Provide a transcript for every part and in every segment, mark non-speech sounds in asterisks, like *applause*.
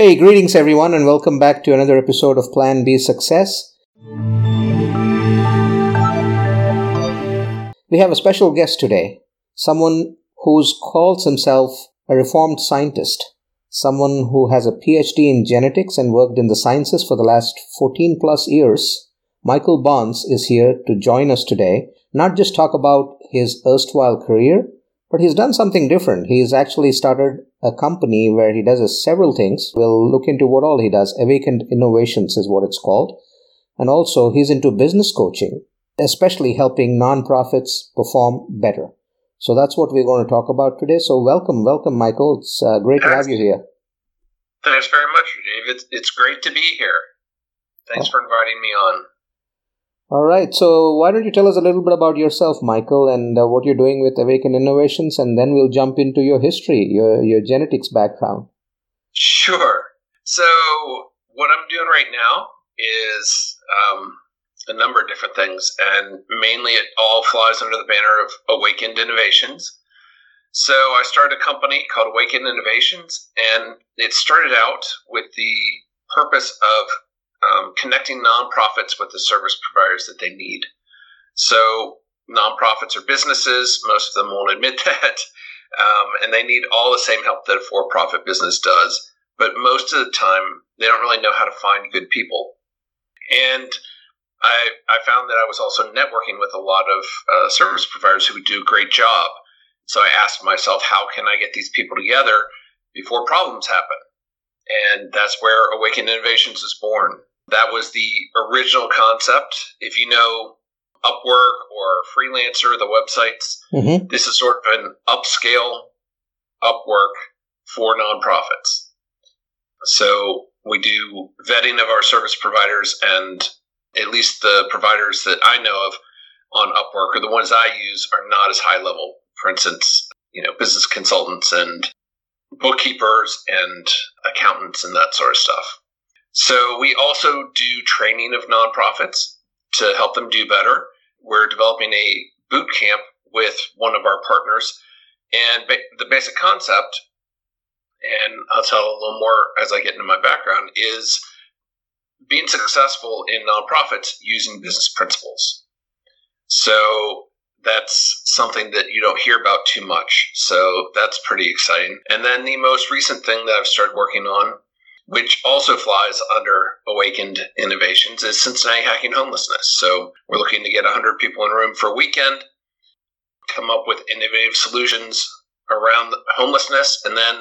Hey, greetings everyone, and welcome back to another episode of Plan B Success. We have a special guest today, someone who calls himself a reformed scientist, someone who has a PhD in genetics and worked in the sciences for the last 14 plus years. Michael Barnes is here to join us today, not just talk about his erstwhile career, but he's done something different. He's actually started a company where he does several things. We'll look into what all he does. Awakened Innovations is what it's called. And also, he's into business coaching, especially helping nonprofits perform better. So that's what we're going to talk about today. So welcome, welcome, Michael. It's uh, great to have you here. Thanks very much, Dave. It's, it's great to be here. Thanks oh. for inviting me on. All right. So, why don't you tell us a little bit about yourself, Michael, and uh, what you're doing with Awaken Innovations, and then we'll jump into your history, your your genetics background. Sure. So, what I'm doing right now is um, a number of different things, and mainly it all flies under the banner of Awakened Innovations. So, I started a company called Awakened Innovations, and it started out with the purpose of um, connecting nonprofits with the service providers that they need. So, nonprofits are businesses, most of them won't admit *laughs* that, um, and they need all the same help that a for profit business does. But most of the time, they don't really know how to find good people. And I, I found that I was also networking with a lot of uh, service providers who do a great job. So I asked myself, how can I get these people together before problems happen? And that's where Awaken Innovations is born. That was the original concept. If you know Upwork or Freelancer, the websites, mm-hmm. this is sort of an upscale Upwork for nonprofits. So we do vetting of our service providers, and at least the providers that I know of on Upwork or the ones I use are not as high level. For instance, you know, business consultants and bookkeepers and accountants and that sort of stuff. So we also do training of nonprofits to help them do better. We're developing a boot camp with one of our partners, and ba- the basic concept, and I'll tell a little more as I get into my background, is being successful in nonprofits using business principles. So that's something that you don't hear about too much. So that's pretty exciting. And then the most recent thing that I've started working on which also flies under Awakened Innovations, is Cincinnati Hacking Homelessness. So we're looking to get 100 people in a room for a weekend, come up with innovative solutions around homelessness, and then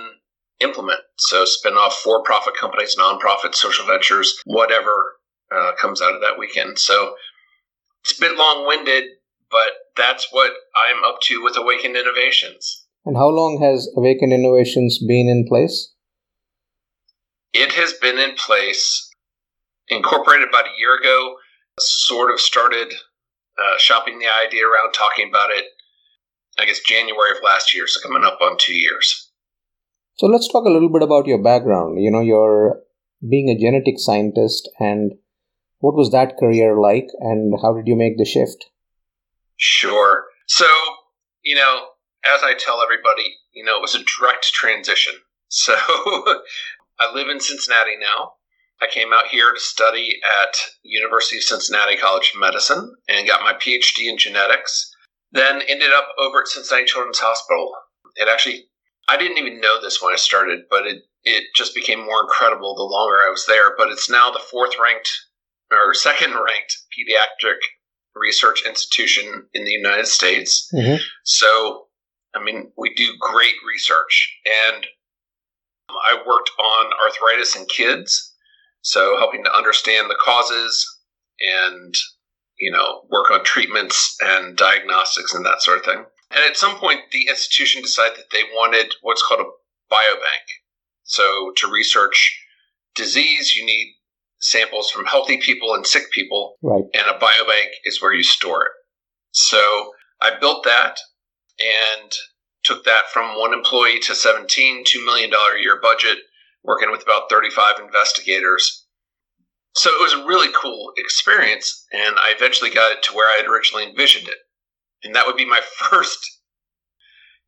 implement. So spin off for profit companies, nonprofit, social ventures, whatever uh, comes out of that weekend. So it's a bit long winded, but that's what I'm up to with Awakened Innovations. And how long has Awakened Innovations been in place? It has been in place, incorporated about a year ago, sort of started uh, shopping the idea around, talking about it, I guess, January of last year, so coming up on two years. So let's talk a little bit about your background. You know, you're being a genetic scientist, and what was that career like, and how did you make the shift? Sure. So, you know, as I tell everybody, you know, it was a direct transition. So *laughs* I live in Cincinnati now. I came out here to study at University of Cincinnati College of Medicine and got my PhD in genetics. Then ended up over at Cincinnati Children's Hospital. It actually, I didn't even know this when I started, but it it just became more incredible the longer I was there. But it's now the fourth ranked or second *laughs* ranked pediatric research institution in the United States. Mm-hmm. So, I mean, we do great research and Um, I worked on arthritis in kids, so helping to understand the causes and you know work on treatments and diagnostics and that sort of thing. And at some point, the institution decided that they wanted what's called a biobank. So to research disease, you need samples from healthy people and sick people, right. and a biobank is where you store it. So I built that, and took that from one employee to 17, $2 million a year budget, working with about 35 investigators. So it was a really cool experience, and I eventually got it to where I had originally envisioned it. And that would be my *laughs* first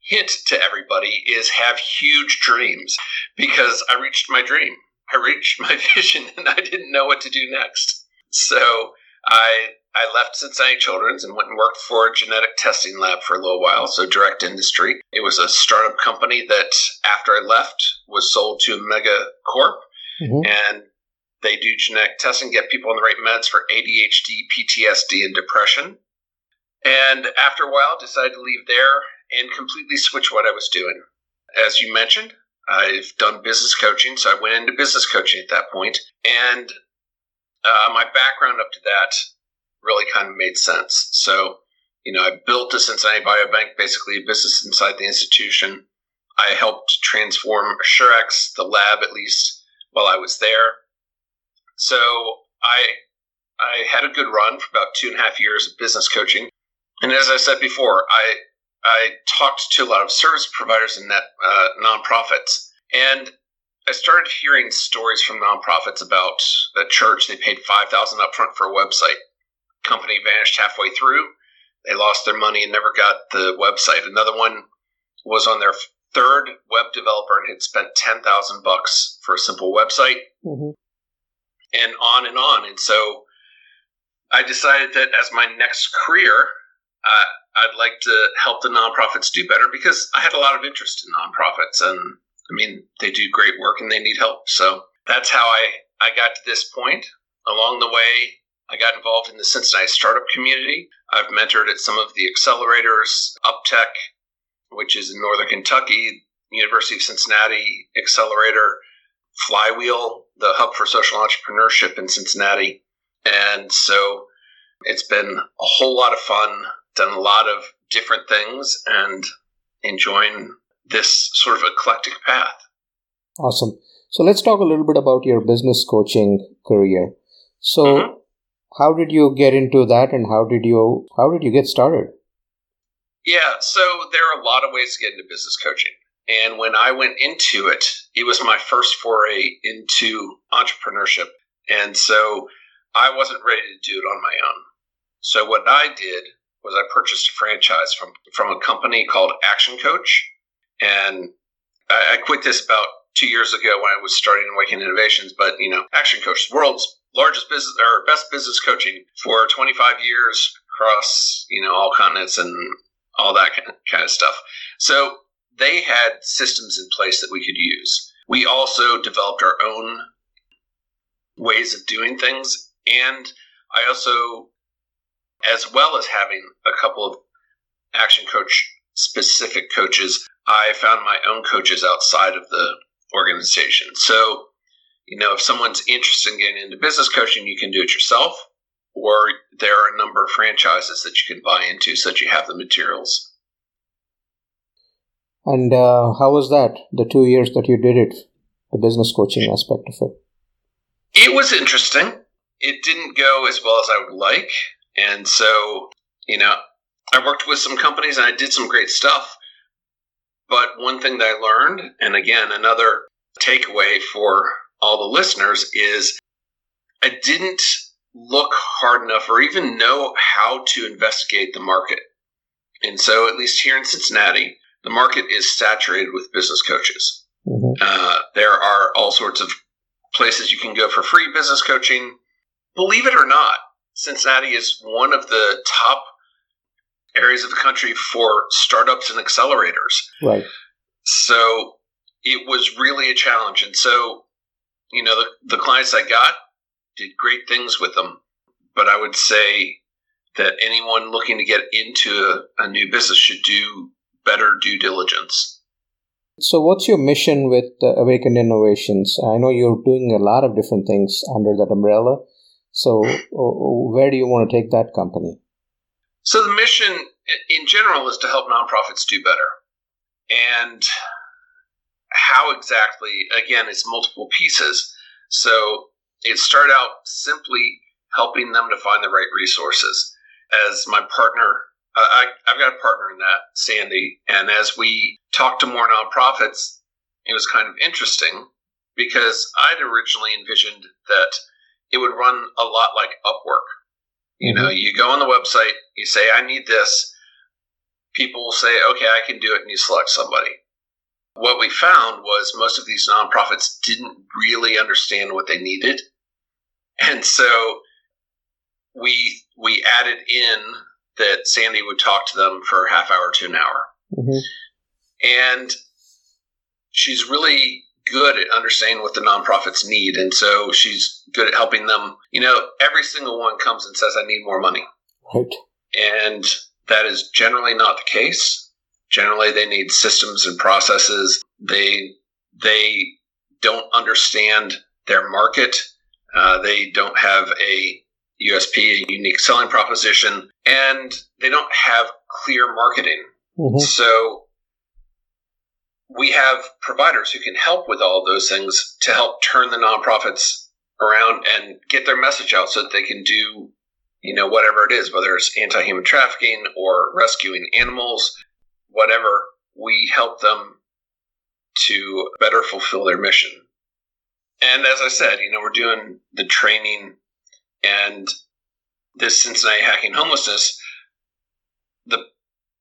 hint to everybody is have huge dreams because I reached my dream. I reached *laughs* my vision and I didn't know what to do next. So I I left Cincinnati Children's and went and worked for a genetic testing lab for a little while, so direct industry. It was a startup company that, after I left, was sold to a mega corp, mm-hmm. and they do genetic testing, get people on the right meds for ADHD, PTSD, and depression. And after a while, decided to leave there and completely switch what I was doing. As you mentioned, I've done business coaching, so I went into business coaching at that point. point, and uh, my background up to that really kind of made sense. So, you know, I built the Cincinnati Biobank, basically a business inside the institution. I helped transform Assurex, the lab, at least while I was there. So I I had a good run for about two and a half years of business coaching. And as I said before, I I talked to a lot of service providers and net uh, nonprofits, and I started hearing stories from nonprofits about a church. They paid five thousand upfront for a website. Company vanished halfway through. They lost their money and never got the website. Another one was on their third web developer and had spent ten thousand bucks for a simple website, mm-hmm. and on and on. And so I decided that as my next career, uh, I'd like to help the nonprofits do better because I had a lot of interest in nonprofits and I mean they do great work and they need help. So that's how I, I got to this point. Along the way, I got involved in the Cincinnati startup community. I've mentored at some of the accelerators, UpTech, which is in Northern Kentucky, University of Cincinnati Accelerator, Flywheel, the hub for social entrepreneurship in Cincinnati. And so it's been a whole lot of fun done a lot of different things and enjoying this sort of eclectic path. Awesome. So let's talk a little bit about your business coaching career. So mm-hmm. How did you get into that and how did you how did you get started? Yeah, so there are a lot of ways to get into business coaching. And when I went into it, it was my first foray into entrepreneurship. And so I wasn't ready to do it on my own. So what I did was I purchased a franchise from from a company called Action Coach, and I, I quit this about two years ago when I was starting Awaken Innovations. But you know, Action Coach, world's largest business or best business coaching for 25 years across you know all continents and all that kind of stuff. So they had systems in place that we could use. We also developed our own ways of doing things, and I also as well as having a couple of action coach specific coaches, I found my own coaches outside of the organization. So, you know, if someone's interested in getting into business coaching, you can do it yourself, or there are a number of franchises that you can buy into so that you have the materials. And uh, how was that, the two years that you did it, the business coaching aspect of it? It was interesting. It didn't go as well as I would like. And so, you know, I worked with some companies and I did some great stuff. But one thing that I learned, and again, another takeaway for all the listeners, is I didn't look hard enough or even know how to investigate the market. And so, at least here in Cincinnati, the market is saturated with business coaches. Mm-hmm. Uh, there are all sorts of places you can go for free business coaching. Believe it or not, Cincinnati is one of the top areas of the country for startups and accelerators. Right. So it was really a challenge. And so, you know, the, the clients I got did great things with them. But I would say that anyone looking to get into a, a new business should do better due diligence. So, what's your mission with uh, Awakened Innovations? I know you're doing a lot of different things under that umbrella. So, where do you want to take that company? So, the mission in general is to help nonprofits do better. And how exactly, again, it's multiple pieces. So, it started out simply helping them to find the right resources. As my partner, uh, I, I've got a partner in that, Sandy. And as we talked to more nonprofits, it was kind of interesting because I'd originally envisioned that it would run a lot like Upwork. You know, mm-hmm. you go on the website, you say, I need this. People will say, okay, I can do it, and you select somebody. What we found was most of these nonprofits didn't really understand what they needed. And so we we added in that Sandy would talk to them for a half hour to an hour. Mm-hmm. And she's really good at understanding what the nonprofits need. And so she's good at helping them. You know, every single one comes and says, I need more money. Right. And that is generally not the case. Generally, they need systems and processes. They, they don't understand their market. Uh, they don't have a USP, a unique selling proposition, and they don't have clear marketing. Mm-hmm. So we have providers who can help with all those things to help turn the nonprofits around and get their message out so that they can do you know whatever it is whether it's anti-human trafficking or rescuing animals whatever we help them to better fulfill their mission and as i said you know we're doing the training and this cincinnati hacking homelessness the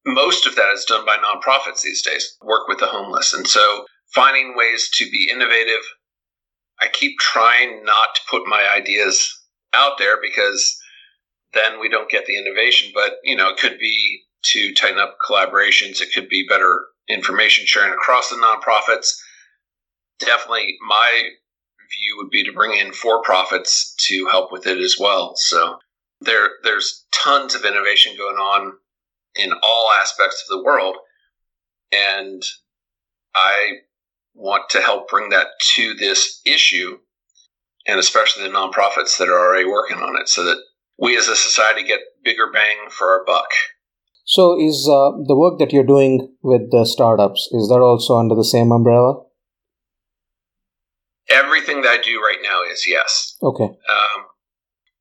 most of that is done by nonprofits these days, work with the homeless. And so finding ways to be innovative. I keep trying not to put my ideas out there because then we don't get the innovation. But, you know, it could be to tighten up collaborations, it could be better information sharing across the nonprofits. Definitely my view would be to bring in for profits to help with it as well. So there there's tons of innovation going on in all aspects of the world. And I want to help bring that to this issue, and especially the nonprofits that are already working on it, so that we as a society get bigger bang for our buck. So, is uh, the work that you're doing with the startups is that also under the same umbrella? Everything that I do right now is yes. Okay. Um,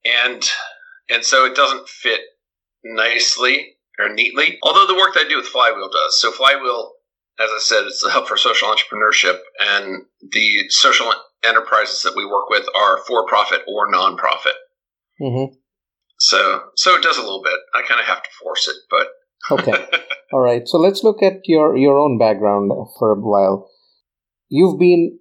and and so it doesn't fit nicely or neatly. Although the work that I do with Flywheel does. So Flywheel, as I said, it's the hub for social entrepreneurship, and the social enterprises that we work with are for profit or nonprofit. Mm-hmm. So, so it does a little bit. I kind of have to force it, but okay. *laughs* All right. So let's look at your your own background for a while. You've been,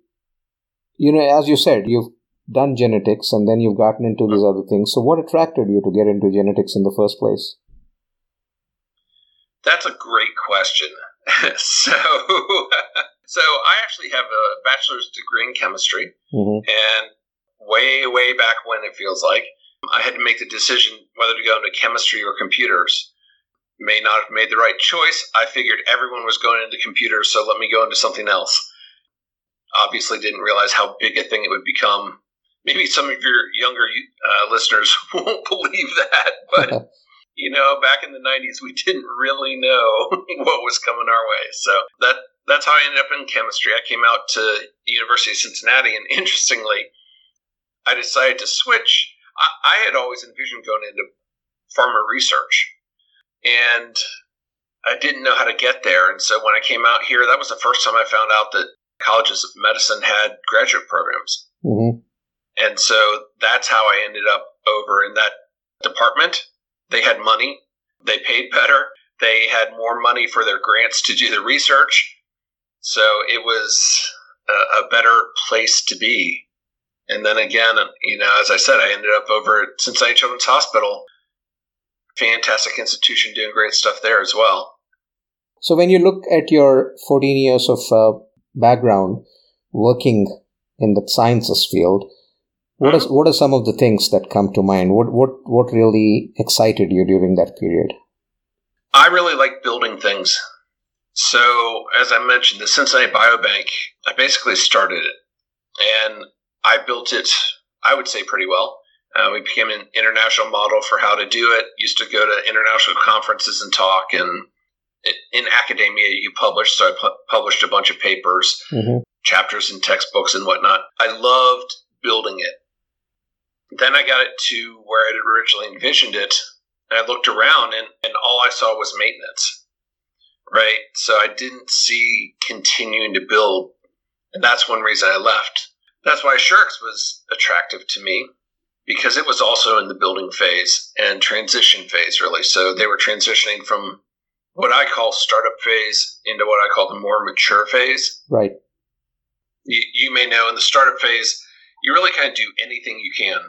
you know, as you said, you've done genetics and then you've gotten into these other things. So, what attracted you to get into genetics in the first place? That's a great question. *laughs* so, *laughs* so I actually have a bachelor's degree in chemistry, mm-hmm. and way, way back when it feels like I had to make the decision whether to go into chemistry or computers. May not have made the right choice. I figured everyone was going into computers, so let me go into something else. Obviously, didn't realize how big a thing it would become. Maybe some of your younger uh, listeners *laughs* won't believe that, but *laughs* you know, back in the 90s, we didn't really know *laughs* what was coming our way. So that that's how I ended up in chemistry. I came out to University of Cincinnati, and interestingly, I decided to switch. I, I had always envisioned going into pharma research, and I didn't know how to get there. And so when I came out here, that was the first time I found out that colleges of medicine had graduate programs. Mm-hmm. And so that's how I ended up over in that department they had money, they paid better, they had more money for their grants to do the research. So it was a, a better place to be. And then again, you know, as I said, I ended up over at Cincinnati Children's Hospital. Fantastic institution doing great stuff there as well. So, when you look at your 14 years of uh, background working in the sciences field, what is what are some of the things that come to mind? What what what really excited you during that period? I really like building things. So, as I mentioned, the Cincinnati Biobank, I basically started it, and I built it. I would say pretty well. Uh, we became an international model for how to do it. Used to go to international conferences and talk, and in academia, you publish. So I pu- published a bunch of papers, mm-hmm. chapters and textbooks and whatnot. I loved building it. Then I got it to where I had originally envisioned it, and I looked around, and, and all I saw was maintenance. Right? So I didn't see continuing to build, and that's one reason I left. That's why Assurex was attractive to me because it was also in the building phase and transition phase, really. So they were transitioning from what I call startup phase into what I call the more mature phase. Right. You, you may know in the startup phase, you really kind of do anything you can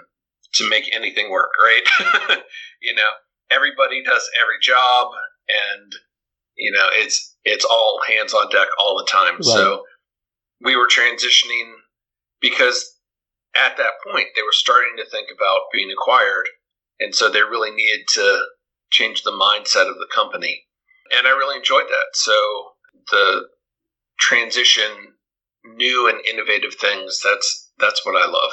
to make anything work, right? *laughs* you know, everybody does every job and you know, it's it's all hands on deck all the time. Right. So we were transitioning because at that point they were starting to think about being acquired and so they really needed to change the mindset of the company. And i really enjoyed that. So the transition new and innovative things that's that's what i love.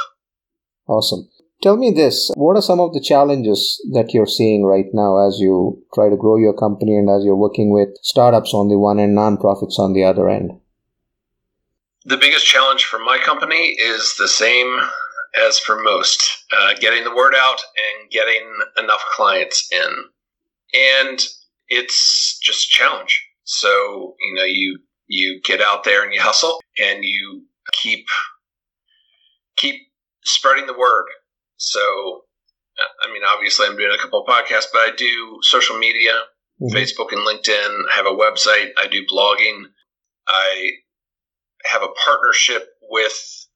Awesome. Tell me this what are some of the challenges that you're seeing right now as you try to grow your company and as you're working with startups on the one end nonprofits on the other end the biggest challenge for my company is the same as for most uh, getting the word out and getting enough clients in. And it's just a challenge. So, you know, you you get out there and you hustle and you keep keep spreading the word. So, I mean, obviously, I'm doing a couple of podcasts, but I do social media, mm-hmm. Facebook and LinkedIn. I have a website. I do blogging. I have a partnership with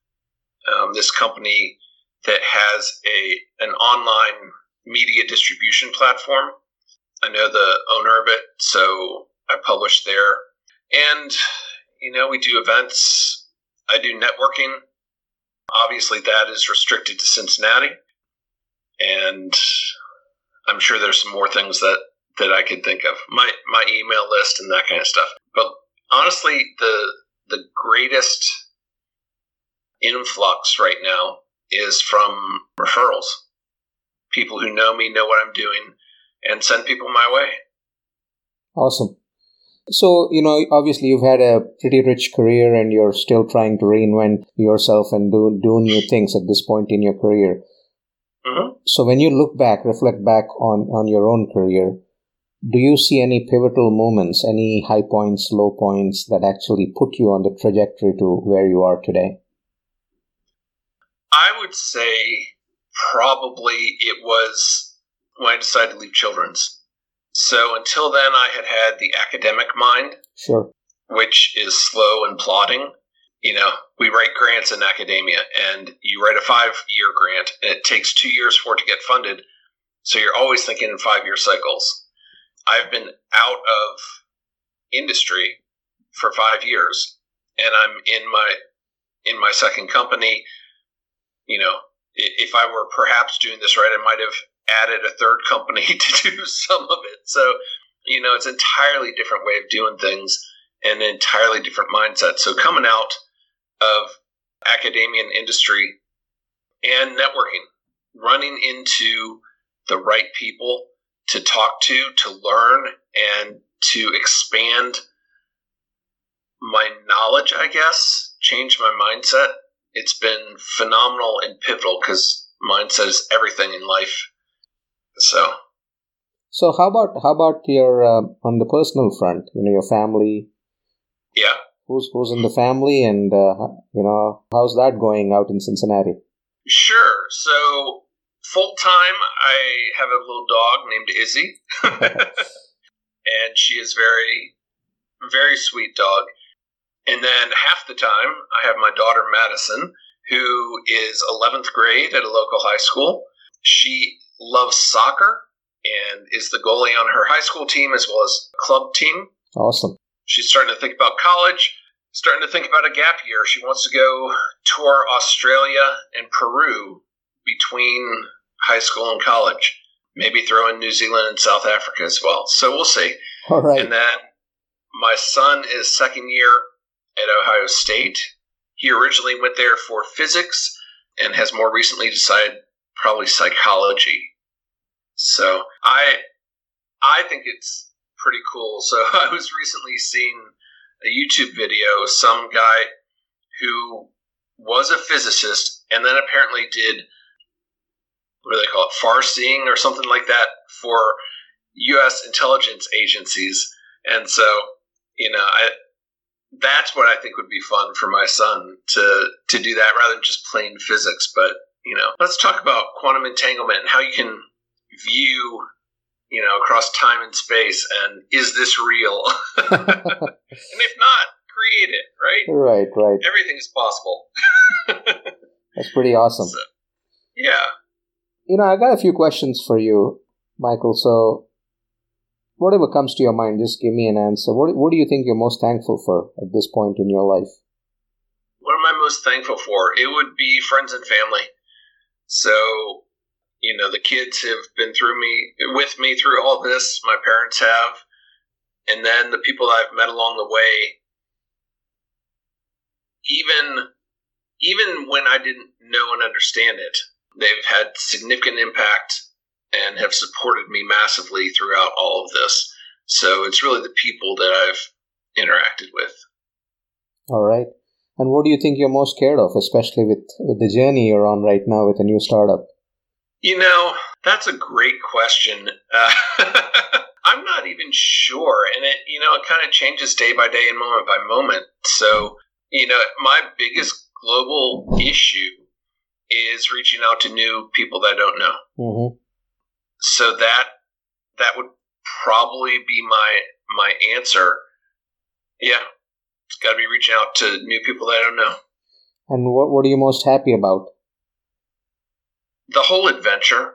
um, this company that has a an online media distribution platform. I know the owner of it, so I publish there. And you know, we do events. I do networking. Obviously, that is restricted to Cincinnati, and I'm sure there's some more things that that I could think of. My my email list and that kind of stuff. But honestly, the the greatest influx right now is from referrals. People who know me know what I'm doing and send people my way. Awesome. So, you know, obviously you've had a pretty rich career and you're still trying to reinvent yourself and do, do new things at this point in your career. Mm-hmm. So, when you look back, reflect back on, on your own career, do you see any pivotal moments, any high points, low points that actually put you on the trajectory to where you are today? I would say probably it was when I decided to leave children's. So until then, I had had the academic mind, sure, which is slow and plodding. You know, we write grants in academia, and you write a five-year grant, and it takes two years for it to get funded. So you're always thinking in five-year cycles. I've been out of industry for five years, and I'm in my in my second company. You know, if I were perhaps doing this right, I might have added a third company *laughs* to do some of it. So, you know, it's an entirely different way of doing things and an entirely different mindset. So, coming out of academia and industry and networking, running into the right people to talk to, to learn, and to expand my knowledge, I guess, change my mindset. It's been phenomenal and pivotal because mindset is everything in life. So, so how about how about your uh, on the personal front? You know, your family. Yeah. Who's who's in the family, and uh, you know, how's that going out in Cincinnati? Sure. So full time, I have a little dog named Izzy, *laughs* and she is very, very sweet dog. And then half the time, I have my daughter Madison, who is 11th grade at a local high school. She loves soccer and is the goalie on her high school team as well as club team. Awesome. She's starting to think about college, starting to think about a gap year. She wants to go tour Australia and Peru between high school and college. Maybe throw in New Zealand and South Africa as well. So we'll see. All right. And then my son is second year at Ohio State. He originally went there for physics and has more recently decided probably psychology. So I I think it's pretty cool. So *laughs* I was recently seeing a YouTube video some guy who was a physicist and then apparently did what do they call it, far seeing or something like that for U.S. intelligence agencies. And so, you know, I, that's what I think would be fun for my son to to do that rather than just plain physics. But you know, let's talk about quantum entanglement and how you can view you know, across time and space, and is this real? *laughs* and if not, create it, right? Right, right. Everything is possible. *laughs* That's pretty awesome. So, yeah. You know, I got a few questions for you, Michael. So, whatever comes to your mind, just give me an answer. What, what do you think you're most thankful for at this point in your life? What am I most thankful for? It would be friends and family. So, you know, the kids have been through me, with me through all this. My parents have. And then the people I've met along the way, even even when I didn't know and understand it, they've had significant impact and have supported me massively throughout all of this. So it's really the people that I've interacted with. All right. And what do you think you're most scared of, especially with, with the journey you're on right now with a new startup? You know, that's a great question. Uh, *laughs* I'm not even sure. And it, you know, it kind of changes day by day and moment by moment. So, you know, my biggest global issue is reaching out to new people that I don't know. Mm-hmm. So that that would probably be my my answer. Yeah, it's got to be reaching out to new people that I don't know. And what what are you most happy about? The whole adventure.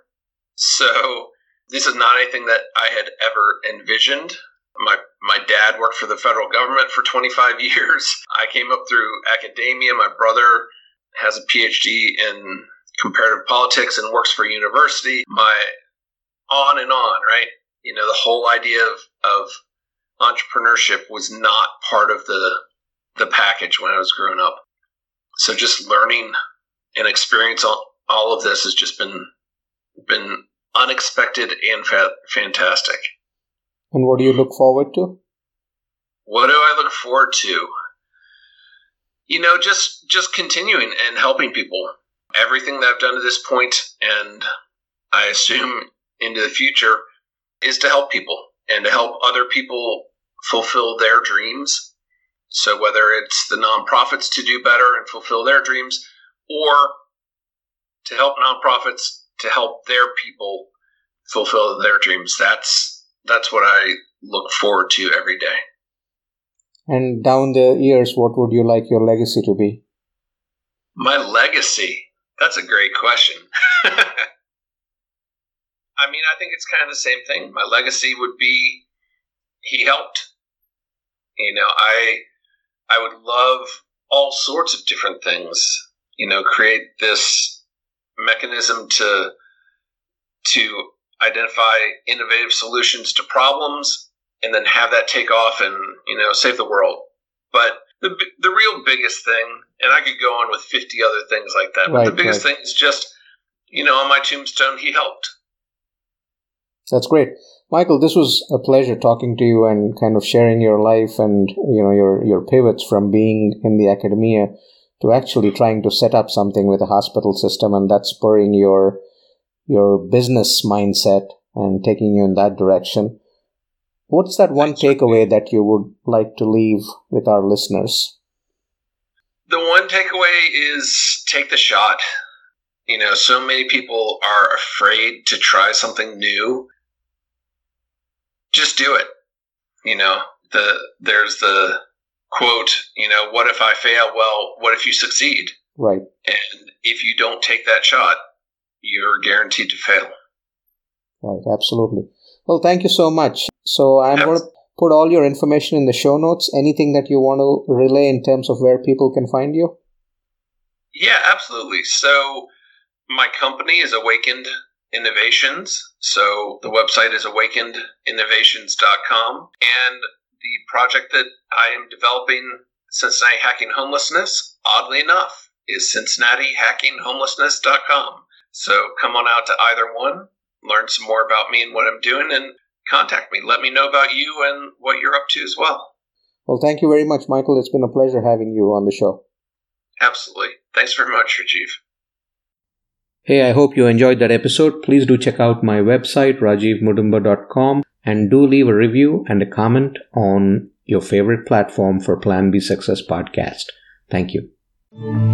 So this is not anything that I had ever envisioned. My my dad worked for the federal government for 25 *laughs* years. I came up through academia. My brother has a PhD in comparative politics and works for a university. My on and on, right? You know, the whole idea of, of entrepreneurship was not part of the the package when I was growing up. So just learning and experience all, all of this has just been been unexpected and fa- fantastic. And what do you look forward to? What do I look forward to? You know, just just continuing and helping people. Everything that I've done to this point, and I assume into the future, is to help people and to help other people fulfill their dreams. So whether it's the nonprofits to do better and fulfill their dreams, or to help nonprofits to help their people fulfill their dreams, that's that's what I look forward to every day. And down the years, what would you like your legacy to be? My legacy? That's a great question. *laughs* I mean, I think it's kind of the same thing. My legacy would be he helped. You know, I I would love all sorts of different things. You know, create this mechanism to to identify innovative solutions to problems and then have that take off and you know save the world but the, the real biggest thing and i could go on with 50 other things like that right, but the biggest right. thing is just you know on my tombstone he helped that's great michael this was a pleasure talking to you and kind of sharing your life and you know your your pivots from being in the academia to actually trying to set up something with a hospital system and that's spurring your your business mindset and taking you in that direction. What's that one takeaway that you would like to leave with our listeners? The one takeaway is take the shot. You know, so many people are afraid to try something new. Just do it. You know, the there's the quote, you know, what if I fail? Well, what if you succeed? Right. And if you don't take that shot, you're guaranteed to fail. Right, absolutely. Well, thank you so much. So I'm going to put all your information in the show notes. Anything that you want to relay in terms of where people can find you? Yeah, absolutely. So my company is Awakened Innovations. So the website is awakenedinnovations.com. And the project that I am developing, Cincinnati Hacking Homelessness, oddly enough, is cincinnatihackinghomelessness.com. So come on out to either one, learn some more about me and what I'm doing, and contact me. Let me know about you and what you're up to as well. Well, thank you very much, Michael. It's been a pleasure having you on the show. Absolutely. Thanks very much, Rajiv. Hey, I hope you enjoyed that episode. Please do check out my website, rajivmudumba.com, and do leave a review and a comment on your favorite platform for Plan B Success Podcast. Thank you.